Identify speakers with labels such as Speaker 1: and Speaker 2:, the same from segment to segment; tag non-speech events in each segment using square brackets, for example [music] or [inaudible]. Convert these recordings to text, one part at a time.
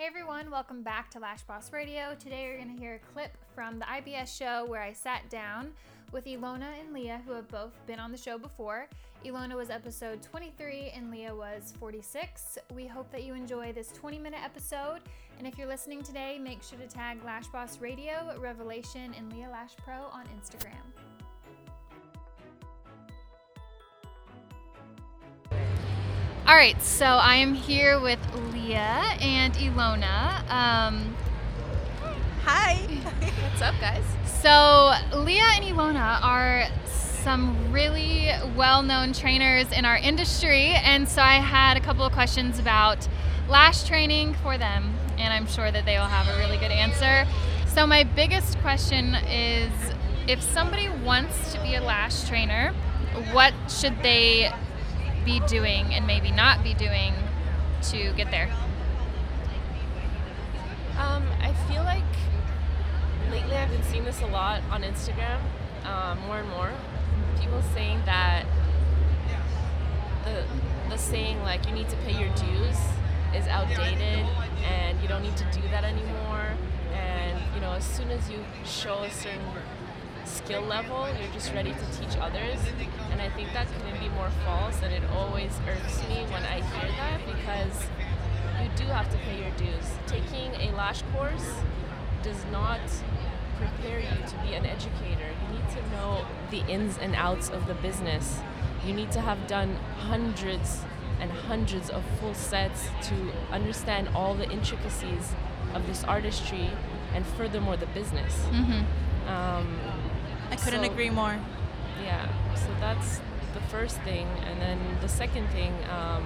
Speaker 1: Hey everyone, welcome back to Lash Boss Radio. Today you're going to hear a clip from the IBS show where I sat down with Ilona and Leah, who have both been on the show before. Ilona was episode 23 and Leah was 46. We hope that you enjoy this 20 minute episode. And if you're listening today, make sure to tag Lash Boss Radio, Revelation, and Leah Lash Pro on Instagram. All right, so I am here with Leah and Ilona. Um,
Speaker 2: Hi. [laughs]
Speaker 1: What's up, guys? So, Leah and Ilona are some really well known trainers in our industry, and so I had a couple of questions about lash training for them, and I'm sure that they will have a really good answer. So, my biggest question is if somebody wants to be a lash trainer, what should they be doing and maybe not be doing to get there?
Speaker 3: Um, I feel like lately I've been seeing this a lot on Instagram, um, more and more. People saying that the the saying like you need to pay your dues is outdated and you don't need to do that anymore. And you know, as soon as you show a certain skill level, you're just ready to teach others. And I think that couldn't be more false. And it always irks me when I hear that because you do have to pay your dues. Taking a lash course does not prepare you to be an educator. You need to know the ins and outs of the business. You need to have done hundreds and hundreds of full sets to understand all the intricacies of this artistry and furthermore the business.
Speaker 1: Mm-hmm.
Speaker 3: Um,
Speaker 2: I couldn't
Speaker 3: so-
Speaker 2: agree more.
Speaker 3: yeah, so that's the first thing. And then the second thing um,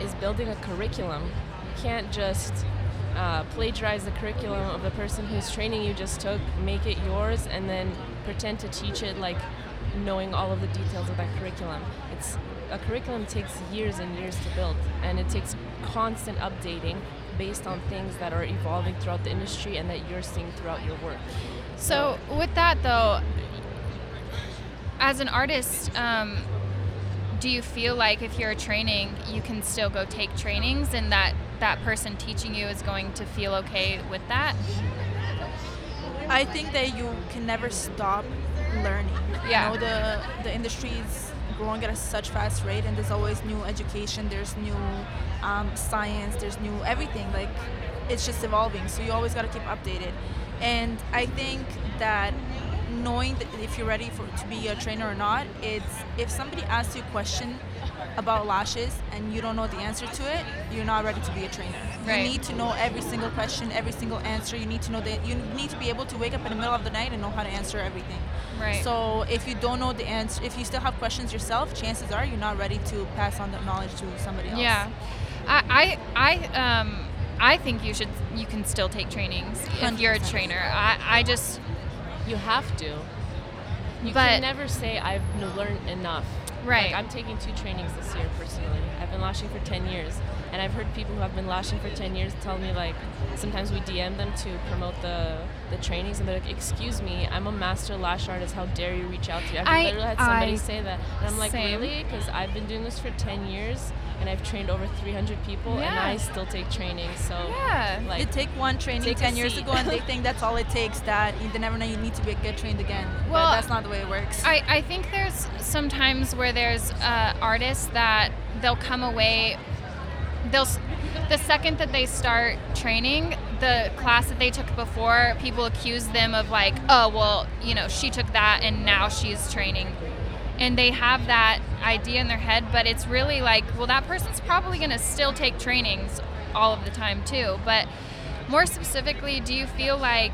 Speaker 3: is building a curriculum. You can't just uh, plagiarize the curriculum of the person whose training you just took, make it yours, and then pretend to teach it like knowing all of the details of that curriculum. It's a curriculum takes years and years to build, and it takes constant updating based on things that are evolving throughout the industry and that you're seeing throughout your work.
Speaker 1: So, with that though, as an artist, um, do you feel like if you're training, you can still go take trainings, and that that person teaching you is going to feel okay with that?
Speaker 2: I think that you can never stop learning.
Speaker 1: Yeah.
Speaker 2: You know, the the industry is growing at a such fast rate, and there's always new education. There's new um, science. There's new everything. Like it's just evolving. So you always got to keep updated. And I think that knowing that if you're ready for to be a trainer or not, it's if somebody asks you a question about lashes and you don't know the answer to it, you're not ready to be a trainer.
Speaker 1: Right.
Speaker 2: You need to know every single question, every single answer. You need to know that you need to be able to wake up in the middle of the night and know how to answer everything.
Speaker 1: Right.
Speaker 2: So if you don't know the answer, if you still have questions yourself, chances are you're not ready to pass on that knowledge to somebody else.
Speaker 1: Yeah, I I I um I think you should you can still take trainings if you're a trainer. I I just
Speaker 3: You have to. You can never say I've learned enough.
Speaker 1: Right.
Speaker 3: Like I'm taking two trainings this year personally. I've been lashing for 10 years, and I've heard people who have been lashing for 10 years tell me like sometimes we DM them to promote the the trainings, and they're like, "Excuse me, I'm a master lash artist. How dare you reach out to me?" I've
Speaker 1: I-
Speaker 3: literally had somebody
Speaker 1: I-
Speaker 3: say that, and I'm like,
Speaker 1: same.
Speaker 3: "Really?" Because I've been doing this for 10 years, and I've trained over 300 people, and I still take training. So
Speaker 1: yeah.
Speaker 3: like
Speaker 2: They take one training
Speaker 3: Take a
Speaker 2: 10 years ago and they [laughs] think that's all it takes, that you never know you need to be, get trained again.
Speaker 1: Well,
Speaker 2: but that's not the way it works.
Speaker 1: I, I think there's sometimes where there's uh, artists that they'll come away they'll the second that they start training the class that they took before people accuse them of like oh well you know she took that and now she's training and they have that idea in their head but it's really like well that person's probably going to still take trainings all of the time too. But more specifically do you feel like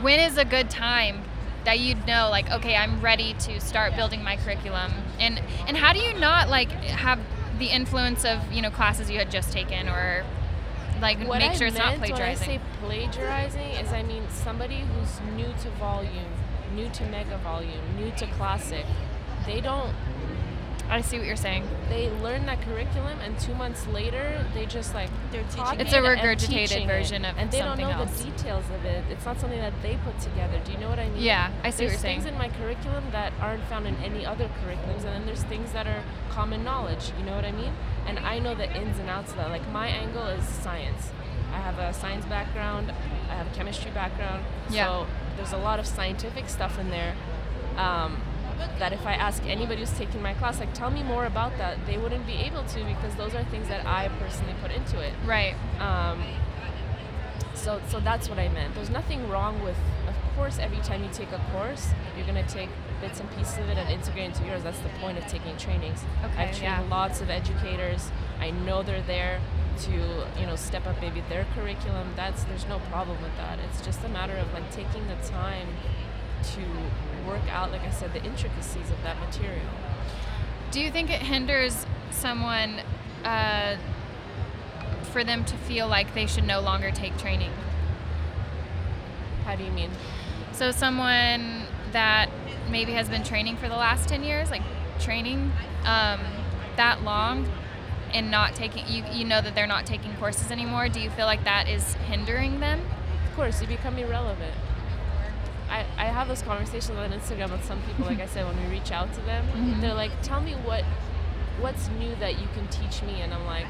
Speaker 1: when is a good time that you'd know like okay i'm ready to start building my curriculum? And and how do you not like have the influence of you know classes you had just taken or like
Speaker 3: what
Speaker 1: make
Speaker 3: I
Speaker 1: sure it's not plagiarizing
Speaker 3: When I say plagiarizing is I mean somebody who's new to volume, new to mega volume, new to classic. They don't
Speaker 1: i see what you're saying
Speaker 3: they learn that curriculum and two months later they just like
Speaker 2: They're teaching
Speaker 3: copy
Speaker 1: It's a
Speaker 3: it and
Speaker 1: regurgitated
Speaker 3: teaching
Speaker 1: version
Speaker 3: it.
Speaker 1: of
Speaker 3: and they
Speaker 1: something
Speaker 3: don't know
Speaker 1: else.
Speaker 3: the details of it it's not something that they put together do you know what i mean
Speaker 1: yeah i see
Speaker 3: there's
Speaker 1: what you're saying
Speaker 3: things in my curriculum that aren't found in any other curriculums and then there's things that are common knowledge you know what i mean and I know the ins and outs of that. Like my angle is science. I have a science background. I have a chemistry background.
Speaker 1: Yeah.
Speaker 3: So there's a lot of scientific stuff in there. Um, that if I ask anybody who's taking my class, like, tell me more about that, they wouldn't be able to because those are things that I personally put into it.
Speaker 1: Right.
Speaker 3: Um, so, so that's what I meant. There's nothing wrong with, of course, every time you take a course, you're gonna take bits and pieces of it and integrate into yours. That's the point of taking trainings.
Speaker 1: Okay,
Speaker 3: I've trained
Speaker 1: yeah.
Speaker 3: lots of educators. I know they're there to, you know, step up maybe their curriculum. That's there's no problem with that. It's just a matter of like taking the time to work out, like I said, the intricacies of that material.
Speaker 1: Do you think it hinders someone uh, for them to feel like they should no longer take training?
Speaker 3: How do you mean?
Speaker 1: So someone that maybe has been training for the last 10 years, like training um, that long and not taking, you, you know that they're not taking courses anymore. Do you feel like that is hindering them?
Speaker 3: Of course, you become irrelevant. I, I have those conversations on Instagram with some people, like I said, when we reach out to them, [laughs]
Speaker 1: Mhm.
Speaker 3: they're like, tell me what what's new that you can teach me and I'm like,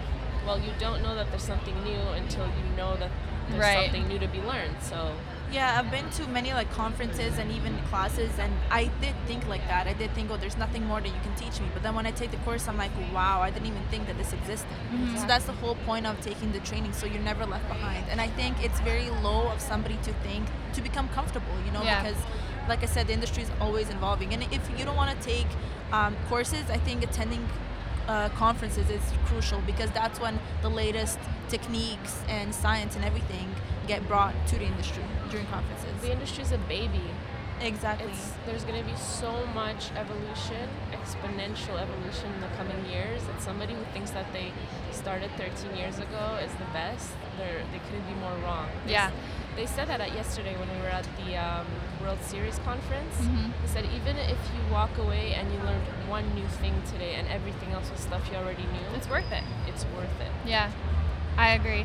Speaker 3: Well, you don't know that there's something new until you know that there's
Speaker 1: Right.
Speaker 3: something new to be learned. So
Speaker 2: Yeah, I've been to many like conferences and even classes, and I did think like that. I did think, oh, there's nothing more that you can teach me. But then when I take the course, I'm like, wow, I didn't even think that this existed.
Speaker 1: Mhm.
Speaker 2: So that's the whole point of taking the training, so you're never left behind. And I think it's very low of somebody to think to become comfortable, you know,
Speaker 1: Yeah.
Speaker 2: because like I said, the industry is always evolving. And if you don't want to take um, courses, I think attending uh, conferences is crucial because that's when the latest techniques and science and everything get brought to the industry during conferences.
Speaker 3: the industry's a baby.
Speaker 2: Exactly.
Speaker 3: It's there's going to be so much evolution, exponential evolution in the coming years. That somebody who thinks that they started 13 years ago is the best, they're, they couldn't be more wrong. They
Speaker 1: Yeah.
Speaker 3: s- They said that at yesterday when we were at the um, World Series conference.
Speaker 1: Mm-hmm.
Speaker 3: They said even if you walk away and you learned one new thing today and everything else was stuff you already knew,
Speaker 1: It's worth it.
Speaker 3: it's worth it.
Speaker 1: Yeah, I agree.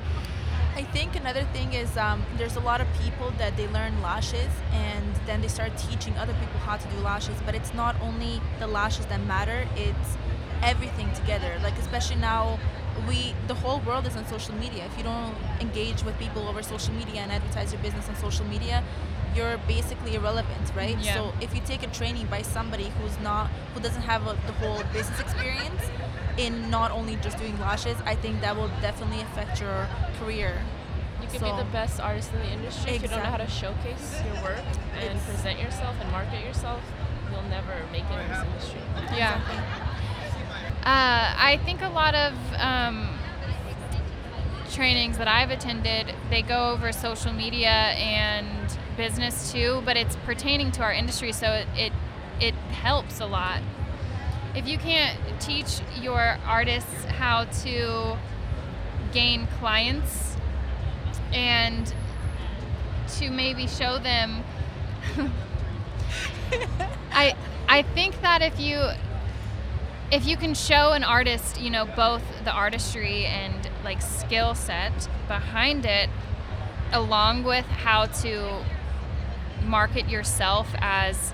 Speaker 2: I think another thing is um, there's a lot of people that they learn lashes and then they start teaching other people how to do lashes. But it's not only the lashes that matter; it's everything together. Like especially now, we the whole world is on social media. If you don't engage with people over social media and advertise your business on social media, you're basically irrelevant, right?
Speaker 1: Yeah.
Speaker 2: So if you take a training by somebody who's not who doesn't have a, the whole business experience in not only just doing lashes, I think that will definitely affect your career.
Speaker 3: You could
Speaker 2: So-
Speaker 3: be the best artist in the industry if you don't know how to showcase your work and
Speaker 2: It's-
Speaker 3: present yourself and market yourself. You'll never make it in this industry.
Speaker 1: Yeah. Uh, I think a lot of um, trainings that I've attended, they go over social media and business too, but it's pertaining to our industry, so it, it it helps a lot. If you can't teach your artists how to gain clients and to maybe show them [laughs] I I think that if you if you can show an artist, you know, both the artistry and like skill set behind it along with how to market yourself as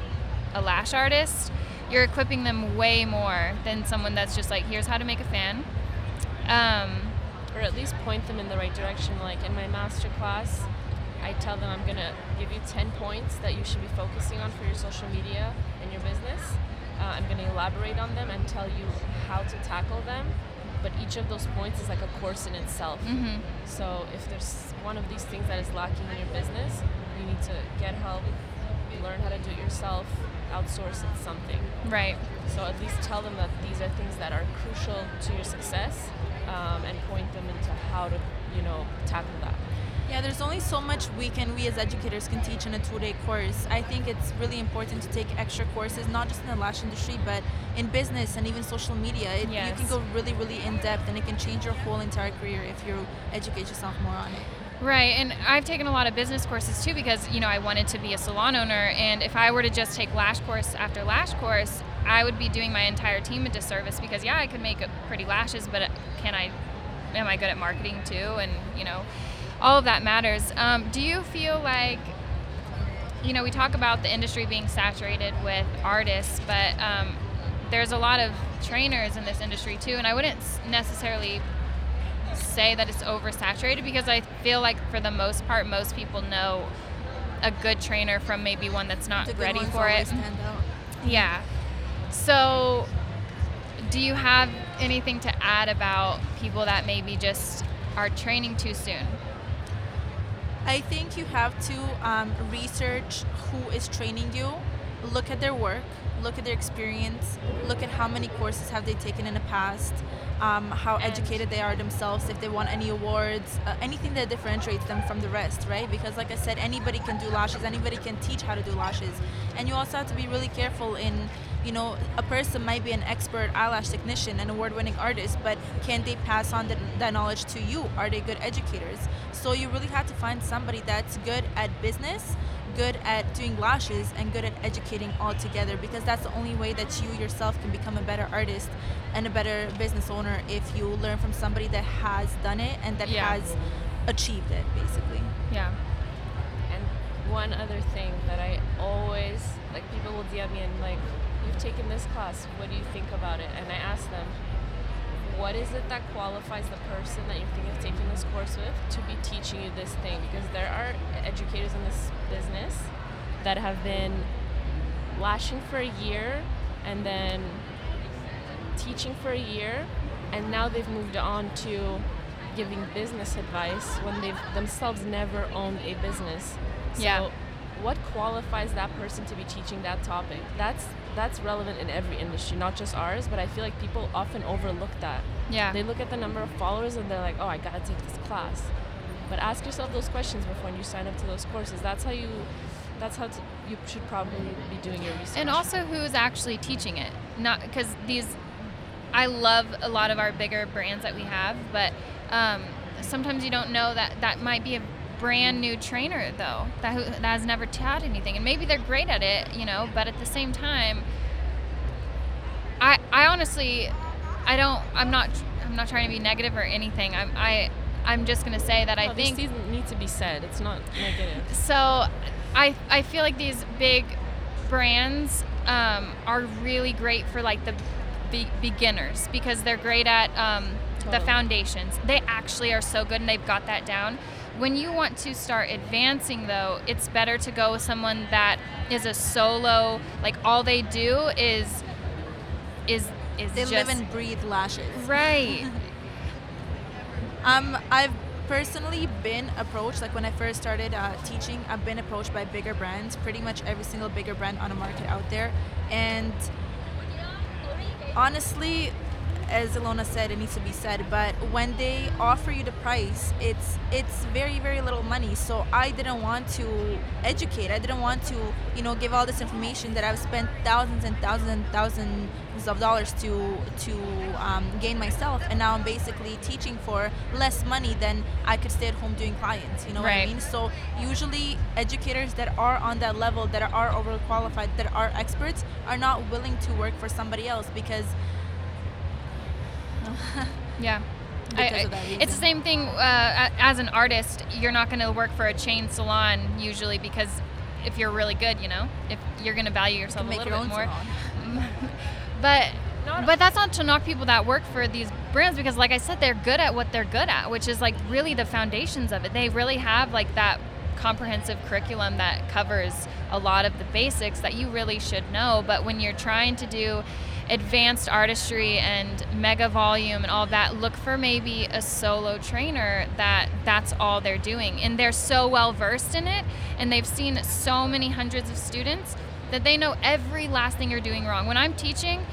Speaker 1: a lash artist, you're equipping them way more than someone that's just like, here's how to make a fan. Um,
Speaker 3: or at least point them in the right direction. Like in my master class, I tell them I'm gonna give you 10 points that you should be focusing on for your social media and your business. Uh, I'm gonna elaborate on them and tell you how to tackle them. But each of those points is like a course in itself.
Speaker 1: mhm.
Speaker 3: So if there's one of these things that is lacking in your business, you need to get help, learn how to do it yourself, outsource it something.
Speaker 1: Right.
Speaker 3: So at least tell them that these are things that are crucial to your success, um, and point them into how to, you know, tackle that.
Speaker 2: Yeah, there's only so much we can, we as educators can teach in a two-day course. I think it's really important to take extra courses, not just in the lash industry, but in business and even social media. It, You can go really, really in depth, and it can change your whole entire career if you educate yourself more on it.
Speaker 1: Right, and I've taken a lot of business courses too because you know I wanted to be a salon owner, and if I were to just take lash course after lash course, I would be doing my entire team a disservice because yeah, I could make pretty lashes, but can I? Am I good at marketing too? And you know, all of that matters. Um, do you feel like? You know, we talk about the industry being saturated with artists, but um, there's a lot of trainers in this industry too, and I wouldn't necessarily say that it's oversaturated because I feel like for the most part, most people know a good trainer from maybe one that's not
Speaker 2: The
Speaker 1: ready for it. Yeah. So, do you have anything to add about people that maybe just are training too soon?
Speaker 2: I think you have to um, research who is training you, look at their work, look at their experience, look at how many courses have they taken in the past, um, how
Speaker 3: And-
Speaker 2: educated they are themselves, if they won any awards, uh, anything that differentiates them from the rest, right? Because like I said, anybody can do lashes, anybody can teach how to do lashes, and you also have to be really careful in you know, a person might be an expert eyelash technician, an award-winning artist, but can they pass on the, that knowledge to you? Are they good educators? So you really have to find somebody that's good at business, good at doing lashes, and good at educating all together because that's the only way that you yourself can become a better artist and a better business owner if you learn from somebody that has done it and that
Speaker 1: Yeah.
Speaker 2: has achieved it, basically.
Speaker 1: Yeah.
Speaker 3: And one other thing that I always like people will DM me and like, you've taken this class, what do you think about it? And I ask them, what is it that qualifies the person that you're thinking of taking this course with to be teaching you this thing? Because there are educators in this business that have been lashing for a year and then teaching for a year and now they've moved on to giving business advice when they've themselves never owned a business. So
Speaker 1: Yeah.
Speaker 3: what qualifies that person to be teaching that topic? That's that's relevant in every industry, not just ours, but I feel like people often overlook that.
Speaker 1: Yeah.
Speaker 3: They look at the number of followers and they're like, "Oh, I got to take this class." But ask yourself those questions before you sign up to those courses. That's how you that's how you should probably be doing your research.
Speaker 1: And also who's actually teaching it. Not because these I love a lot of our bigger brands that we have, but um, sometimes you don't know that that might be a brand new trainer though that, who, that has never taught anything, and maybe they're great at it, you know. But at the same time, I I honestly I don't I'm not I'm not trying to be negative or anything. I'm I I'm just gonna say that I think
Speaker 3: these need to be said. It's not negative.
Speaker 1: so I I feel like these big brands um, are really great for like the be- beginners because they're great at um, the foundations. They actually are so good and they've got that down. When you want to start advancing though, it's better to go with someone that is a solo like all they do is is is
Speaker 2: They
Speaker 1: just
Speaker 2: live and breathe lashes.
Speaker 1: right. [laughs]
Speaker 2: Um, I've personally been approached, like when I first started uh, teaching, I've been approached by bigger brands, pretty much every single bigger brand on the market out there. And honestly, as Ilona said, it needs to be said, but when they offer you the price, it's it's very very little money. So I didn't want to educate. I didn't want to you know give all this information that I've spent thousands and thousands and thousands of dollars to to um, gain myself, and now I'm basically teaching for less money than I could stay at home doing clients. You know what I mean? So usually educators that are on that level, that are overqualified, that are experts, are not willing to work for somebody else because [laughs]
Speaker 1: Yeah. I- I- it's the same thing uh, as an artist. You're not going to work for a chain salon usually because if you're really good, you know, if you're going to value
Speaker 2: you
Speaker 1: yourself
Speaker 2: can
Speaker 1: a
Speaker 2: make
Speaker 1: little
Speaker 2: your
Speaker 1: bit
Speaker 2: own
Speaker 1: more. [laughs] But
Speaker 3: Not-
Speaker 1: but that's not to knock people that work for these brands because like I said they're good at what they're good at, which is like really the foundations of it. They really have like that comprehensive curriculum that covers a lot of the basics that you really should know, but when you're trying to do advanced artistry and mega volume and all that look for maybe a solo trainer that that's all they're doing. And they're so well versed in it and they've seen so many hundreds of students that they know every last thing you're doing wrong. When i'm teaching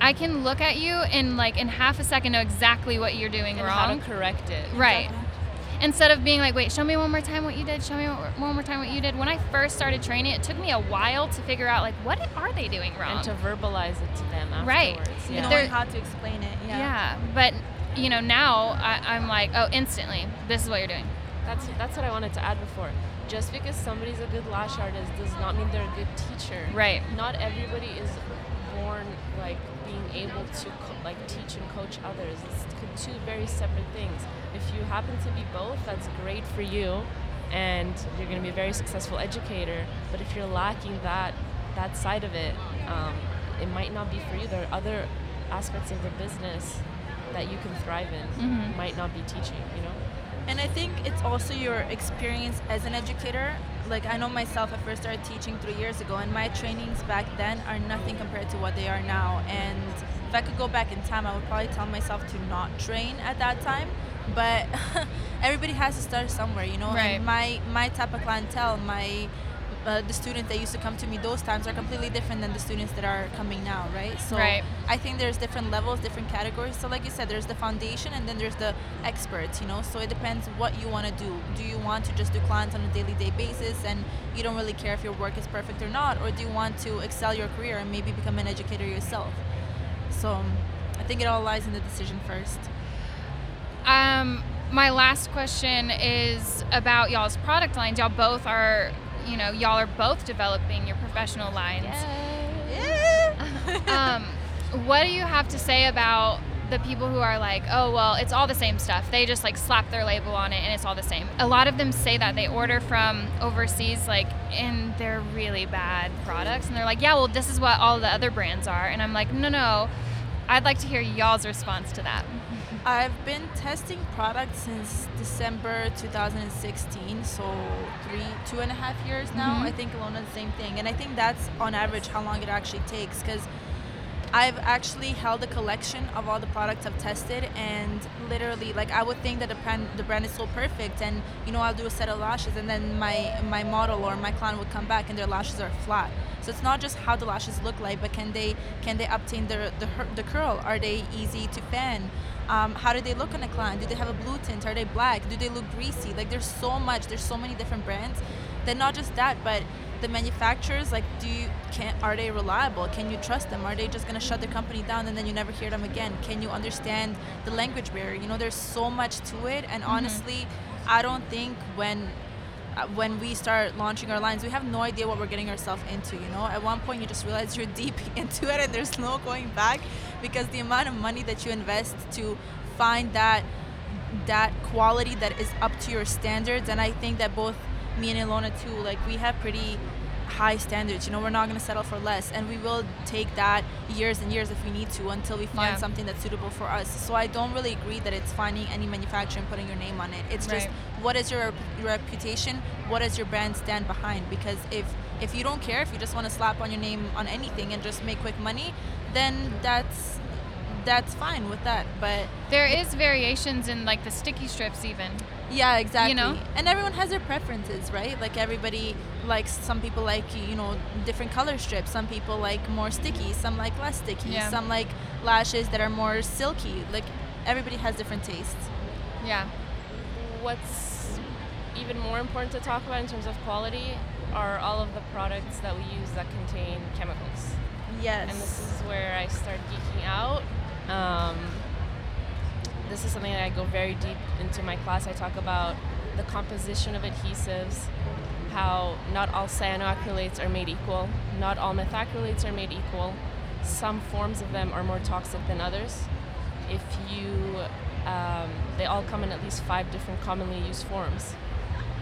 Speaker 1: i can look at you and like in half a second know exactly what you're doing
Speaker 3: and how to correct it.
Speaker 1: right instead of being like wait show me one more time what you did show me one more time what you did when i first started training it took me a while to figure out like what are they doing wrong
Speaker 3: And to verbalize it to them afterwards.
Speaker 1: Right.
Speaker 3: Yeah.
Speaker 2: knowing
Speaker 1: There-
Speaker 2: how to explain it. Yeah.
Speaker 1: Yeah, but you know now I, I'm like, oh, instantly, this is what you're doing.
Speaker 3: That's that's what I wanted to add before. Just because somebody's a good lash artist does not mean they're a good teacher.
Speaker 1: Right.
Speaker 3: Not everybody is born like being able to co- like teach and coach others. It's two very separate things. If you happen to be both, that's great for you, and you're going to be a very successful educator. But if you're lacking that that side of it, um, it might not be for you. There are other aspects of the business that you can thrive in.
Speaker 1: Mhm.
Speaker 3: Might not be teaching, you know.
Speaker 2: And I think it's also your experience as an educator. Like I know myself, I first started teaching three years ago, and my trainings back then are nothing compared to what they are now. And if I could go back in time, I would probably tell myself to not train at that time. But [laughs] everybody has to start somewhere, you know.
Speaker 1: Right.
Speaker 2: And my my type of clientele, my uh, the students that used to come to me those times are completely different than the students that are coming now, right? So
Speaker 1: Right.
Speaker 2: I think there's different levels, different categories. So like you said, there's the foundation and then there's the experts, you know. So it depends what you want to do. Do you want to just do clients on a daily day basis and you don't really care if your work is perfect or not, or do you want to excel your career and maybe become an educator yourself? So I think it all lies in the decision first.
Speaker 1: Um, my last question is about y'all's product lines. Y'all both are, you know, y'all are both developing your professional lines. um, [laughs] what do you have to say about the people who are like, oh, well, it's all the same stuff? They just like slap their label on it and it's all the same. A lot of them say that they order from overseas, like, and they're really bad products. And they're like, yeah, well, this is what all the other brands are. And I'm like, no, no. I'd like to hear y'all's response to that.
Speaker 2: I've been testing products since December 2016, so three, two and a half years now.
Speaker 1: Mhm.
Speaker 2: I think Ilona the same thing, and I think that's on average how long it actually takes because I've actually held a collection of all the products I've tested, and literally, like I would think that the brand, the brand is so perfect, and you know I'll do a set of lashes, and then my my model or my client would come back and their lashes are flat. So it's not just how the lashes look like, but can they can they obtain the the, the curl? Are they easy to fan? Um, how do they look on a client? Do they have a blue tint? Are they black? Do they look greasy? Like there's so much. There's so many different brands. Then not just that, but the manufacturers like do you can are they reliable? Can you trust them? Are they just going to shut their company down and then you never hear them again? Can you understand the language barrier? You know there's so much to it and honestly i don't think when uh, when we start launching our lines we have no idea what we're getting ourselves into you know? At one point you just realize you're [laughs] deep into it and there's no going back because the amount of money that you invest to find that that quality that is up to your standards and i think that both me and Ilona too like we have pretty high standards you know we're not going to settle for less and we will take that years and years if we need to until we find
Speaker 1: Yeah.
Speaker 2: something that's suitable for us. So i don't really agree that it's finding any manufacturer and putting your name on it. It's just what is your reputation? What does your brand stand behind? Because if if you don't care if you just want to slap on your name on anything and just make quick money then that's that's fine with that but
Speaker 1: There is variations in like the sticky strips even.
Speaker 2: Yeah, exactly.
Speaker 1: know?
Speaker 2: And everyone has their preferences, right? Like everybody likes some people like you know different color strips. Some people like more sticky. Some like less sticky.
Speaker 1: Yeah.
Speaker 2: Some like lashes that are more silky. Like everybody has different tastes.
Speaker 1: Yeah.
Speaker 3: What's even more important to talk about in terms of quality are all of the products that we use that contain chemicals.
Speaker 2: Yes.
Speaker 3: and this is where I start geeking out. Um, this is something that I go very deep into my class. I talk about the composition of adhesives, how not all cyanoacrylates are made equal, not all methacrylates are made equal. Some forms of them are more toxic than others. If you, um, they all come in at least five different commonly used forms.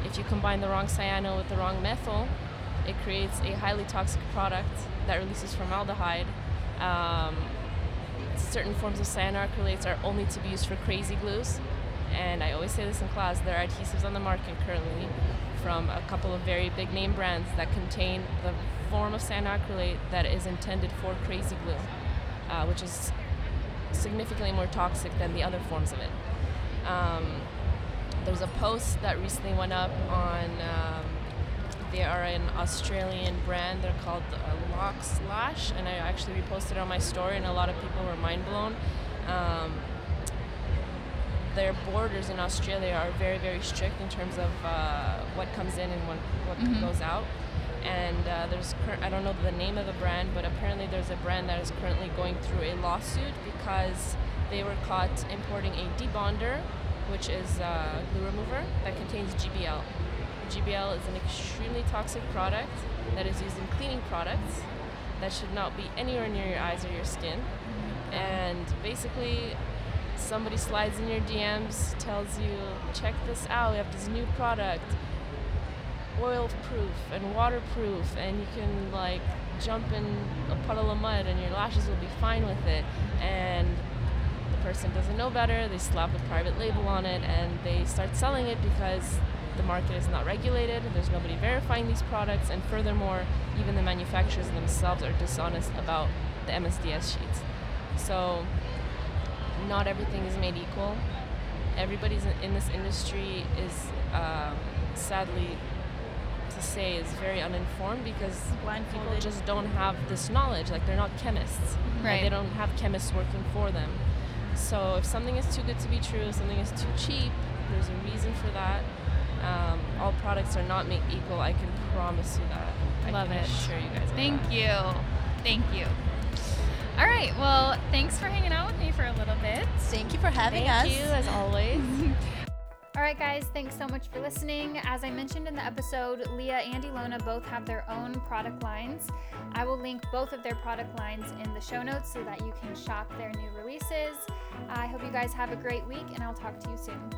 Speaker 3: If you combine the wrong cyano with the wrong methyl, it creates a highly toxic product that releases formaldehyde. Um, certain forms of cyanoacrylates are only to be used for crazy glues. And I always say this in class there are adhesives on the market currently from a couple of very big name brands that contain the form of cyanoacrylate that is intended for crazy glue, uh, which is significantly more toxic than the other forms of it. Um, there's a post that recently went up on. Um, they are an Australian brand. They're called uh, Lock Slash, and I actually reposted on my story, and a lot of people were mind blown. Um, their borders in Australia are very, very strict in terms of uh, what comes in and what, what
Speaker 1: Mhm.
Speaker 3: goes out. And uh, there's, cur- I don't know the name of the brand, but apparently there's a brand that is currently going through a lawsuit because they were caught importing a debonder, which is a glue remover that contains GBL. GBL is an extremely toxic product that is used in cleaning products that should not be anywhere near your eyes or your skin. And basically, somebody slides in your DMs, tells you, check this out, we have this new product, oil proof and waterproof, and you can like jump in a puddle of mud and your lashes will be fine with it. And the person doesn't know better, they slap a private label on it and they start selling it because the market is not regulated, there's nobody verifying these products, and furthermore, even the manufacturers themselves are dishonest about the MSDS sheets. So, not everything is made equal. Everybody's in this industry is um, sadly to say is very uninformed because blind people just don't have this knowledge. Like they're not chemists.
Speaker 1: Right.
Speaker 3: They don't have chemists working for them. So if something is too good to be true, if something is too cheap, there's a reason for that. Um, all products are not made equal. I can promise you that. I
Speaker 1: Love
Speaker 3: can
Speaker 1: it.
Speaker 3: assure you guys.
Speaker 1: Thank
Speaker 3: that.
Speaker 1: you. Thank you. All right. Well, thanks for hanging out with me for a little bit.
Speaker 2: Thank you for having
Speaker 3: Thank
Speaker 2: us.
Speaker 3: you as always. [laughs]
Speaker 1: All right, guys, thanks so much for listening. As I mentioned in the episode, Leah and Ilona both have their own product lines. I will link both of their product lines in the show notes so that you can shop their new releases. I hope you guys have a great week, and I'll talk to you soon.